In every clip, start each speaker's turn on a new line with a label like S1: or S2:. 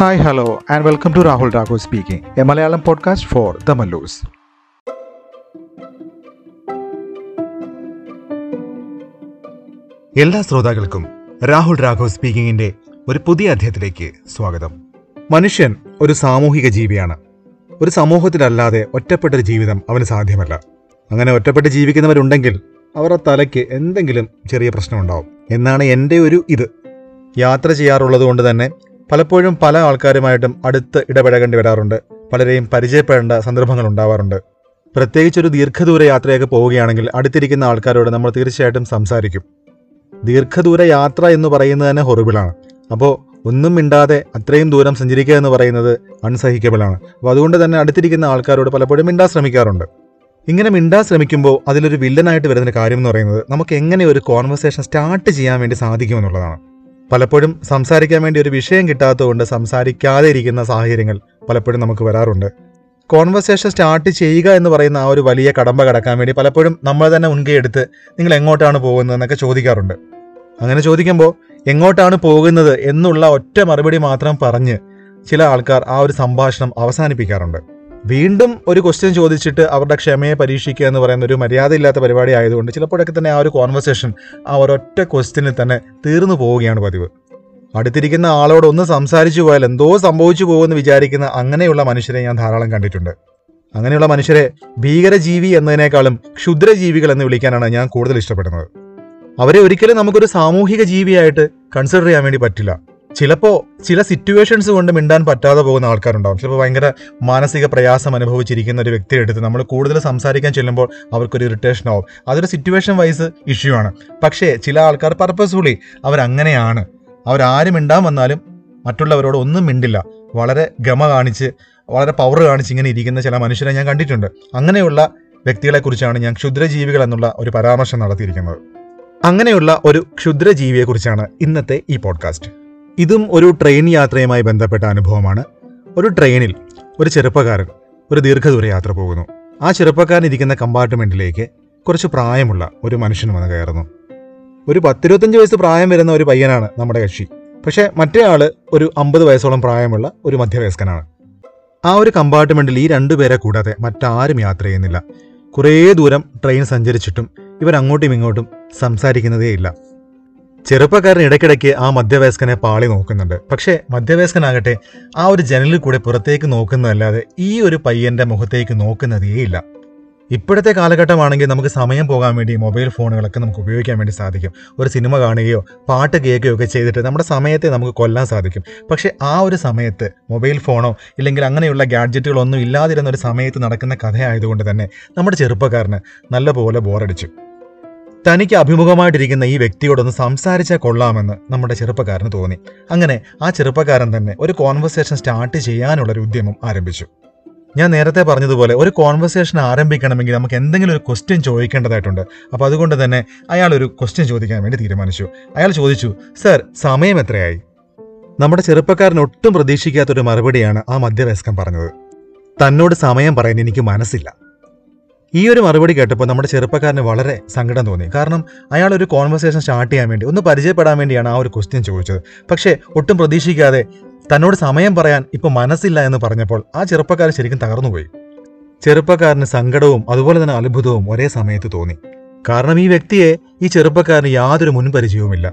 S1: Hi, hello and welcome to Rahul Raghu speaking a Malayalam podcast for the Mallus
S2: എല്ലാ ശ്രോതാക്കൾക്കും രാഹുൽ രാഘവ് സ്പീക്കിങ്ങിന്റെ ഒരു പുതിയ അധ്യായത്തിലേക്ക് സ്വാഗതം. മനുഷ്യൻ ഒരു സാമൂഹിക ജീവിയാണ്. ഒരു സമൂഹത്തിലല്ലാതെ ഒറ്റപ്പെട്ടൊരു ജീവിതം അവന് സാധ്യമല്ല. അങ്ങനെ ഒറ്റപ്പെട്ട് ജീവിക്കുന്നവരുണ്ടെങ്കിൽ അവരുടെ തലയ്ക്ക് എന്തെങ്കിലും ചെറിയ പ്രശ്നമുണ്ടാവും. എന്നാണ് എന്റെ ഒരു ഇത്. യാത്ര ചെയ്യാറുള്ളത് കൊണ്ട് തന്നെ പലപ്പോഴും പല ആൾക്കാരുമായിട്ടും അടുത്ത് ഇടപഴകേണ്ടി വരാറുണ്ട്. പലരെയും പരിചയപ്പെടേണ്ട സന്ദർഭങ്ങൾ ഉണ്ടാവാറുണ്ട്. പ്രത്യേകിച്ച് ഒരു ദീർഘദൂര യാത്രയൊക്കെ പോവുകയാണെങ്കിൽ അടുത്തിരിക്കുന്ന ആൾക്കാരോട് നമ്മൾ തീർച്ചയായിട്ടും സംസാരിക്കും. ദീർഘദൂര യാത്ര എന്ന് പറയുന്നത് തന്നെ ഹൊറിബിളാണ് അപ്പോൾ ഒന്നും മിണ്ടാതെ അത്രയും ദൂരം സഞ്ചരിക്കുക എന്ന് പറയുന്നത് അൺസഹിക്കബിളാണ് അപ്പോൾ അതുകൊണ്ട് തന്നെ അടുത്തിരിക്കുന്ന ആൾക്കാരോട് പലപ്പോഴും മിണ്ടാൻ ശ്രമിക്കാറുണ്ട്. ഇങ്ങനെ മിണ്ടാൻ ശ്രമിക്കുമ്പോൾ അതിലൊരു വില്ലനായിട്ട് വരുന്ന കാര്യം എന്ന് പറയുന്നത് നമുക്ക് എങ്ങനെ ഒരു കോൺവെർസേഷൻ സ്റ്റാർട്ട് ചെയ്യാൻ വേണ്ടി സാധിക്കുമെന്നുള്ളതാണ് പലപ്പോഴും സംസാരിക്കാൻ വേണ്ടി ഒരു വിഷയം കിട്ടാത്തതുകൊണ്ട് സംസാരിക്കാതെ ഇരിക്കുന്ന സാഹചര്യങ്ങൾ പലപ്പോഴും നമുക്ക് വരാറുണ്ട്. കോൺവെർസേഷൻ സ്റ്റാർട്ട് ചെയ്യുക എന്ന് പറയുന്ന ആ ഒരു വലിയ കടമ്പ കടക്കാൻ വേണ്ടി പലപ്പോഴും നമ്മൾ തന്നെ മുൻകൈ എടുത്ത് നിങ്ങൾ എങ്ങോട്ടാണ് പോകുന്നതെന്നൊക്കെ ചോദിക്കാറുണ്ട്. അങ്ങനെ ചോദിക്കുമ്പോൾ എങ്ങോട്ടാണ് പോകുന്നത് എന്നുള്ള ഒറ്റ മറുപടി മാത്രം പറഞ്ഞ് ചില ആൾക്കാർ ആ ഒരു സംഭാഷണം അവസാനിപ്പിക്കാറുണ്ട്. വീണ്ടും ഒരു ക്വസ്റ്റ്യൻ ചോദിച്ചിട്ട് അവരുടെ ക്ഷമയെ പരീക്ഷിക്കുക എന്ന് പറയുന്ന ഒരു മര്യാദയില്ലാത്ത പരിപാടി ആയതുകൊണ്ട് ചിലപ്പോഴൊക്കെ തന്നെ ആ ഒരു കോൺവെർസേഷൻ ആ ഒരൊറ്റ ക്വസ്റ്റ്യനിൽ തന്നെ തീർന്നു പോവുകയാണ് പതിവ്. അടുത്തിരിക്കുന്ന ആളോട് ഒന്ന് സംസാരിച്ചു പോയാൽ എന്തോ സംഭവിച്ചു പോകുമെന്ന് വിചാരിക്കുന്ന അങ്ങനെയുള്ള മനുഷ്യരെ ഞാൻ ധാരാളം കണ്ടിട്ടുണ്ട്. അങ്ങനെയുള്ള മനുഷ്യരെ ഭീകരജീവി എന്നതിനേക്കാളും ക്ഷുദ്രജീവികൾ എന്ന് വിളിക്കാനാണ് ഞാൻ കൂടുതൽ ഇഷ്ടപ്പെടുന്നത്. അവരെ ഒരിക്കലും നമുക്കൊരു സാമൂഹിക ജീവിയായിട്ട് കൺസിഡർ ചെയ്യാൻ വേണ്ടി പറ്റില്ല. ചിലപ്പോൾ ചില സിറ്റുവേഷൻസ് കൊണ്ട് മിണ്ടാൻ പറ്റാതെ പോകുന്ന ആൾക്കാരുണ്ടാവും. ചിലപ്പോൾ ഭയങ്കര മാനസിക പ്രയാസം അനുഭവിച്ചിരിക്കുന്ന ഒരു വ്യക്തിയുടെ അടുത്ത് നമ്മൾ കൂടുതൽ സംസാരിക്കാൻ ചെല്ലുമ്പോൾ അവർക്കൊരു ഇറിറ്റേഷൻ ആവും. അതൊരു സിറ്റുവേഷൻ വൈസ് ഇഷ്യൂ ആണ്. പക്ഷേ ചില ആൾക്കാർ പർപ്പസ്ഫുള്ളി അവരങ്ങനെയാണ്. അവരാരും മിണ്ടാൻ വന്നാലും മറ്റുള്ളവരോട് ഒന്നും മിണ്ടില്ല. വളരെ ഗമ കാണിച്ച് വളരെ പവർ കാണിച്ച് ഇങ്ങനെ ഇരിക്കുന്ന ചില മനുഷ്യരെ ഞാൻ കണ്ടിട്ടുണ്ട്. അങ്ങനെയുള്ള വ്യക്തികളെക്കുറിച്ചാണ് ഞാൻ ക്ഷുദ്രജീവികൾ എന്നുള്ള ഒരു പരാമർശം നടത്തിയിരിക്കുന്നത്. അങ്ങനെയുള്ള ഒരു ക്ഷുദ്രജീവിയെക്കുറിച്ചാണ് ഇന്നത്തെ ഈ പോഡ്കാസ്റ്റ് ഇതും ഒരു ട്രെയിൻ യാത്രയുമായി ബന്ധപ്പെട്ട അനുഭവമാണ്. ഒരു ട്രെയിനിൽ ഒരു ചെറുപ്പക്കാരൻ ഒരു ദീർഘദൂര യാത്ര പോകുന്നു. ആ ചെറുപ്പക്കാരൻ ഇരിക്കുന്ന കമ്പാർട്ട്മെന്റിലേക്ക് കുറച്ച് പ്രായമുള്ള ഒരു മനുഷ്യൻ വന്ന് കയറുന്നു. ഒരു പത്തിരുപത്തഞ്ച് വയസ്സ് പ്രായം വരുന്ന ഒരു പയ്യനാണ് നമ്മുടെ കക്ഷി. പക്ഷേ മറ്റേ ആൾ ഒരു അമ്പത് വയസ്സോളം പ്രായമുള്ള ഒരു മധ്യവയസ്കനാണ്. ആ ഒരു കമ്പാർട്ട്മെന്റിൽ ഈ രണ്ടുപേരെ കൂടാതെ മറ്റാരും യാത്ര ചെയ്യുന്നില്ല. കുറേ ദൂരം ട്രെയിൻ സഞ്ചരിച്ചിട്ടും ഇവർ അങ്ങോട്ടും ഇങ്ങോട്ടും സംസാരിക്കുന്നതേയില്ല. ചെറുപ്പക്കാരൻ ഇടയ്ക്കിടയ്ക്ക് ആ മധ്യവയസ്കനെ പാളി നോക്കുന്നുണ്ട്. പക്ഷേ മധ്യവയസ്കനാകട്ടെ ആ ഒരു ജനലിൽ കൂടെ പുറത്തേക്ക് നോക്കുന്നതല്ലാതെ ഈ ഒരു പയ്യന്റെ മുഖത്തേക്ക് നോക്കുന്നതേയില്ല ഇപ്പോഴത്തെ കാലഘട്ടമാണെങ്കിൽ നമുക്ക് സമയം പോകാൻ വേണ്ടി മൊബൈൽ ഫോണുകളൊക്കെ നമുക്ക് ഉപയോഗിക്കാൻ വേണ്ടി സാധിക്കും. ഒരു സിനിമ കാണുകയോ പാട്ട് കേൾക്കുകയോ ഒക്കെ ചെയ്തിട്ട് നമ്മുടെ സമയത്തെ നമുക്ക് കൊല്ലാൻ സാധിക്കും. പക്ഷേ ആ ഒരു സമയത്ത് മൊബൈൽ ഫോണോ ഇല്ലെങ്കിൽ അങ്ങനെയുള്ള ഗാഡ്ജറ്റുകളൊന്നും ഇല്ലാതിരുന്ന ഒരു സമയത്ത് നടക്കുന്ന കഥയായതുകൊണ്ട് തന്നെ നമ്മുടെ ചെറുപ്പക്കാരന് നല്ലപോലെ ബോറടിച്ചു. തനിക്ക് അഭിമുഖമായിട്ടിരിക്കുന്ന ഈ വ്യക്തിയോടൊന്ന് സംസാരിച്ചാൽ കൊള്ളാമെന്ന് നമ്മുടെ ചെറുപ്പക്കാരന് തോന്നി. അങ്ങനെ ആ ചെറുപ്പക്കാരൻ തന്നെ ഒരു കോൺവെർസേഷൻ സ്റ്റാർട്ട് ചെയ്യാനുള്ള ഒരു ഉദ്യമം ആരംഭിച്ചു. ഞാൻ നേരത്തെ പറഞ്ഞതുപോലെ ഒരു കോൺവെർസേഷൻ ആരംഭിക്കണമെങ്കിൽ നമുക്ക് എന്തെങ്കിലും ഒരു ക്വസ്റ്റ്യൻ ചോദിക്കേണ്ടതായിട്ടുണ്ട്. അപ്പോൾ അതുകൊണ്ട് തന്നെ അയാൾ ഒരു ക്വസ്റ്റ്യൻ ചോദിക്കാൻ വേണ്ടി തീരുമാനിച്ചു. അയാൾ ചോദിച്ചു സർ സമയം എത്രയായി? നമ്മുടെ ചെറുപ്പക്കാരൻ ഒട്ടും പ്രതീക്ഷിക്കാത്തൊരു മറുപടിയാണ് ആ മധ്യവയസ്കൻ പറഞ്ഞത്. തന്നോട് സമയം പറയാൻ എനിക്ക് മനസ്സില്ല. ഈ ഒരു മറുപടി കേട്ടപ്പോൾ നമ്മുടെ ചെറുപ്പക്കാരന് വളരെ സങ്കടം തോന്നി. കാരണം അയാൾ ഒരു കോൺവെർസേഷൻ സ്റ്റാർട്ട് ചെയ്യാൻ വേണ്ടി ഒന്ന് പരിചയപ്പെടാൻ വേണ്ടിയാണ് ആ ഒരു ക്വസ്റ്റ്യൻ ചോദിച്ചത്. പക്ഷേ ഒട്ടും പ്രതീക്ഷിക്കാതെ തന്നോട് സമയം പറയാൻ ഇപ്പോൾ മനസ്സില്ല എന്ന് പറഞ്ഞപ്പോൾ ആ ചെറുപ്പക്കാരൻ ശരിക്കും തകർന്നുപോയി. ചെറുപ്പക്കാരന് സങ്കടവും അതുപോലെ തന്നെ അത്ഭുതവും ഒരേ സമയത്ത് തോന്നി. കാരണം ഈ വ്യക്തിയെ ഈ ചെറുപ്പക്കാരന് യാതൊരു മുൻപരിചയവുമില്ല.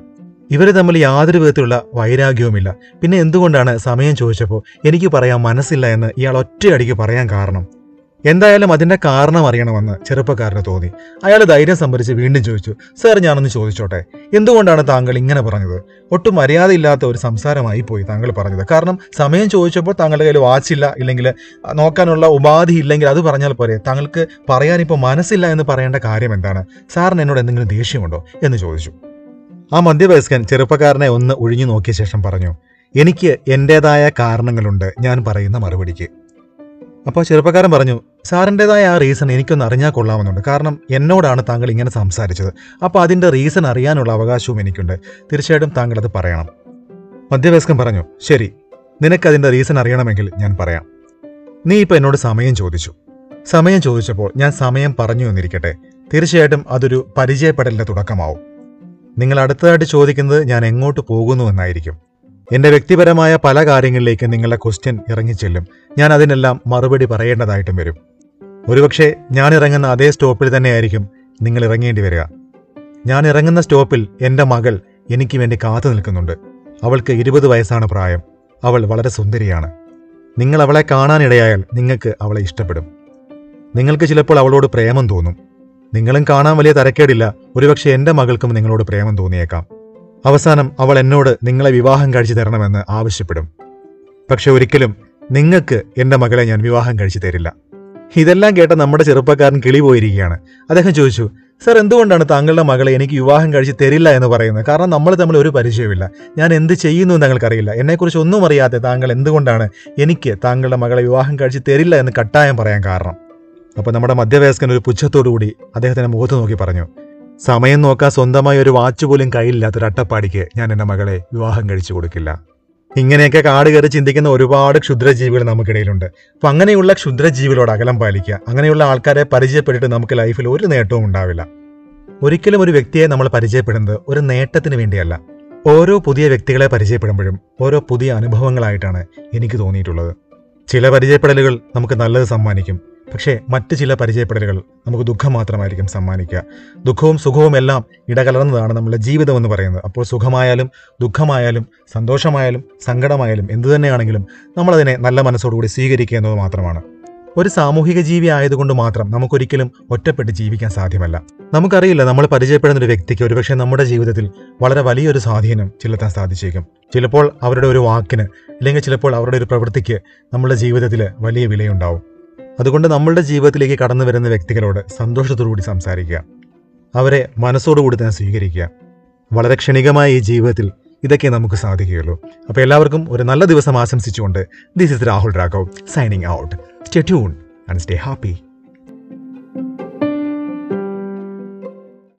S2: ഇവർ തമ്മിൽ യാതൊരു വിധത്തിലുള്ള വൈരാഗ്യവുമില്ല. പിന്നെ എന്തുകൊണ്ടാണ് സമയം ചോദിച്ചപ്പോൾ എനിക്ക് പറയാൻ മനസ്സില്ല എന്ന് ഇയാൾ ഒറ്റയടിക്ക് പറയാൻ കാരണം? എന്തായാലും അതിന്റെ കാരണം അറിയണമെന്ന് ചെറുപ്പക്കാരന് തോന്നി. അയാൾ ധൈര്യം സംഭരിച്ച് വീണ്ടും ചോദിച്ചു സാർ ഞാനൊന്ന് ചോദിച്ചോട്ടെ? എന്തുകൊണ്ടാണ് താങ്കൾ ഇങ്ങനെ പറഞ്ഞത്? ഒട്ടും മര്യാദയില്ലാത്ത ഒരു സംസാരമായി പോയി താങ്കൾ പറഞ്ഞത്. കാരണം സമയം ചോദിച്ചപ്പോൾ താങ്കളുടെ കയ്യിൽ വാച്ചില്ല ഇല്ലെങ്കിൽ നോക്കാനുള്ള ഉപാധി ഇല്ലെങ്കിൽ അത് പറഞ്ഞാൽ പോരെ. താങ്കൾക്ക് പറയാൻ ഇപ്പോൾ മനസ്സില്ല എന്ന് പറയേണ്ട കാര്യം എന്താണ്? സാറിന് എന്നോട് എന്തെങ്കിലും ദേഷ്യമുണ്ടോ എന്ന് ചോദിച്ചു. ആ മധ്യവയസ്കൻ ചെറുപ്പക്കാരനെ ഒന്ന് ഒഴിഞ്ഞു നോക്കിയ ശേഷം പറഞ്ഞു എനിക്ക് എന്റെതായ കാരണങ്ങളുണ്ട് ഞാൻ പറയുന്ന മറുപടിക്ക്. അപ്പോൾ ചെറുപ്പക്കാരൻ പറഞ്ഞു സാറിന്റെതായ ആ റീസൺ എനിക്കൊന്ന് അറിഞ്ഞാൽ കൊള്ളാമെന്നുണ്ട്. കാരണം എന്നോടാണ് താങ്കൾ ഇങ്ങനെ സംസാരിച്ചത്. അപ്പോൾ അതിന്റെ റീസൺ അറിയാനുള്ള അവകാശവും എനിക്കുണ്ട്. തീർച്ചയായിട്ടും താങ്കൾ അത് പറയണം. മധ്യവയസ്കൻ പറഞ്ഞു ശരി നിനക്കതിന്റെ റീസൺ അറിയണമെങ്കിൽ ഞാൻ പറയാം. നീ ഇപ്പോൾ എന്നോട് സമയം ചോദിച്ചു. സമയം ചോദിച്ചപ്പോൾ ഞാൻ സമയം പറഞ്ഞു എന്നിരിക്കട്ടെ. തീർച്ചയായിട്ടും അതൊരു പരിചയപ്പെടലിന്റെ തുടക്കമാവും. നിങ്ങൾ അടുത്തതായിട്ട് ചോദിക്കുന്നത് ഞാൻ എങ്ങോട്ട് പോകുന്നു എന്നായിരിക്കും. എന്റെ വ്യക്തിപരമായ പല കാര്യങ്ങളിലേക്ക് നിങ്ങളുടെ ക്വസ്റ്റ്യൻ ഇറങ്ങിച്ചെല്ലും. ഞാൻ അതിനെല്ലാം മറുപടി പറയേണ്ടതായിട്ടും വരും. ഒരുപക്ഷെ ഞാൻ ഇറങ്ങുന്ന അതേ സ്റ്റോപ്പിൽ തന്നെയായിരിക്കും നിങ്ങൾ ഇറങ്ങേണ്ടി വരിക. ഞാൻ ഇറങ്ങുന്ന സ്റ്റോപ്പിൽ എന്റെ മകൾ എനിക്ക് വേണ്ടി കാത്തു നിൽക്കുന്നുണ്ട്. അവൾക്ക് ഇരുപത് വയസ്സാണ് പ്രായം. അവൾ വളരെ സുന്ദരിയാണ്. നിങ്ങൾ അവളെ കാണാനിടയായാൽ നിങ്ങൾക്ക് അവളെ ഇഷ്ടപ്പെടും. നിങ്ങൾക്ക് ചിലപ്പോൾ അവളോട് പ്രേമം തോന്നും. നിങ്ങളും കാണാൻ വലിയ തരക്കേടില്ല. ഒരുപക്ഷെ എന്റെ മകൾക്കും നിങ്ങളോട് പ്രേമം തോന്നിയേക്കാം. അവസാനം അവൾ എന്നോട് നിങ്ങളെ വിവാഹം കഴിച്ചു തരണമെന്ന് ആവശ്യപ്പെടും. പക്ഷെ ഒരിക്കലും നിങ്ങൾക്ക് എന്റെ മകളെ ഞാൻ വിവാഹം കഴിച്ചു തരില്ല. ഇതെല്ലാം കേട്ട നമ്മുടെ ചെറുപ്പക്കാരൻ കിളി പോയിരിക്കുകയാണ്. അദ്ദേഹം ചോദിച്ചു സർ എന്തുകൊണ്ടാണ് താങ്കളുടെ മകളെ എനിക്ക് വിവാഹം കഴിച്ച് തരില്ല എന്ന് പറയുന്നത്? കാരണം നമ്മൾ തമ്മിൽ ഒരു പരിചയമില്ല ഞാൻ എന്ത് ചെയ്യുന്നു എന്ന് താങ്കൾക്കറിയില്ല. എന്നെക്കുറിച്ച് ഒന്നും അറിയാതെ താങ്കൾ എന്തുകൊണ്ടാണ് എനിക്ക് താങ്കളുടെ മകളെ വിവാഹം കഴിച്ച് തരില്ല എന്ന് കട്ടായം പറയാൻ കാരണം? അപ്പോൾ നമ്മുടെ മധ്യവയസ്കൻ ഒരു പുച്ഛത്തോടു കൂടി അദ്ദേഹത്തിന്റെ മുഖത്ത് നോക്കി പറഞ്ഞു സമയം നോക്കാൻ സ്വന്തമായി ഒരു വാച്ച് പോലും കയ്യിലില്ലാത്ത ഒരു അട്ടപ്പാടിക്ക് ഞാൻ എന്റെ മകളെ വിവാഹം കഴിച്ചു കൊടുക്കില്ല. ഇങ്ങനെയൊക്കെ കാട് കയറി ചിന്തിക്കുന്ന ഒരുപാട് ക്ഷുദ്രജീവികൾ നമുക്കിടയിലുണ്ട്. അപ്പൊ അങ്ങനെയുള്ള ക്ഷുദ്രജീവികളോട് അകലം പാലിക്കുക. അങ്ങനെയുള്ള ആൾക്കാരെ പരിചയപ്പെട്ടിട്ട് നമുക്ക് ലൈഫിൽ ഒരു നേട്ടവും ഉണ്ടാവില്ല. ഒരിക്കലും ഒരു വ്യക്തിയെ നമ്മൾ പരിചയപ്പെടുന്നത് ഒരു നേട്ടത്തിന് വേണ്ടിയല്ല. ഓരോ പുതിയ വ്യക്തികളെ പരിചയപ്പെടുമ്പോഴും ഓരോ പുതിയ അനുഭവങ്ങളായിട്ടാണ് എനിക്ക് തോന്നിയിട്ടുള്ളത്. ചില പരിചയപ്പെടലുകൾ നമുക്ക് നല്ലത് സമ്മാനിക്കും. പക്ഷേ മറ്റ് ചില പരിചയപ്പെടലുകൾ നമുക്ക് ദുഃഖം മാത്രമായിരിക്കും സമ്മാനിക്കുക. ദുഃഖവും സുഖവും എല്ലാം ഇടകലർന്നതാണ് നമ്മുടെ ജീവിതം എന്ന് പറയുന്നത്. അപ്പോൾ സുഖമായാലും ദുഃഖമായാലും സന്തോഷമായാലും സങ്കടമായാലും എന്തു തന്നെയാണെങ്കിലും നമ്മളതിനെ നല്ല മനസ്സോടുകൂടി സ്വീകരിക്കുക എന്നത് മാത്രമാണ്. ഒരു സാമൂഹിക ജീവി ആയതുകൊണ്ട് മാത്രം നമുക്കൊരിക്കലും ഒറ്റപ്പെട്ട് ജീവിക്കാൻ സാധ്യമല്ല. നമുക്കറിയില്ല നമ്മൾ പരിചയപ്പെടുന്ന ഒരു വ്യക്തിക്ക് ഒരുപക്ഷെ നമ്മുടെ ജീവിതത്തിൽ വളരെ വലിയൊരു സ്വാധീനം ചെലുത്താൻ സാധിച്ചേക്കും. ചിലപ്പോൾ അവരുടെ ഒരു വാക്കിന് അല്ലെങ്കിൽ ചിലപ്പോൾ അവരുടെ ഒരു പ്രവൃത്തിക്ക് നമ്മുടെ ജീവിതത്തിൽ വലിയ വിലയുണ്ടാവും. അതുകൊണ്ട് നമ്മളുടെ ജീവിതത്തിലേക്ക് കടന്നു വരുന്ന വ്യക്തികളോട് സന്തോഷത്തോടുകൂടി സംസാരിക്കുക. അവരെ മനസ്സോടുകൂടി തന്നെ സ്വീകരിക്കുക. വളരെ ക്ഷണികമായ ഈ ജീവിതത്തിൽ ഇതൊക്കെ നമുക്ക് സാധിക്കുകയുള്ളൂ. അപ്പോൾ എല്ലാവർക്കും ഒരു നല്ല ദിവസം ആശംസിച്ചുകൊണ്ട് this is Rahul Raghav signing out stay tuned and stay happy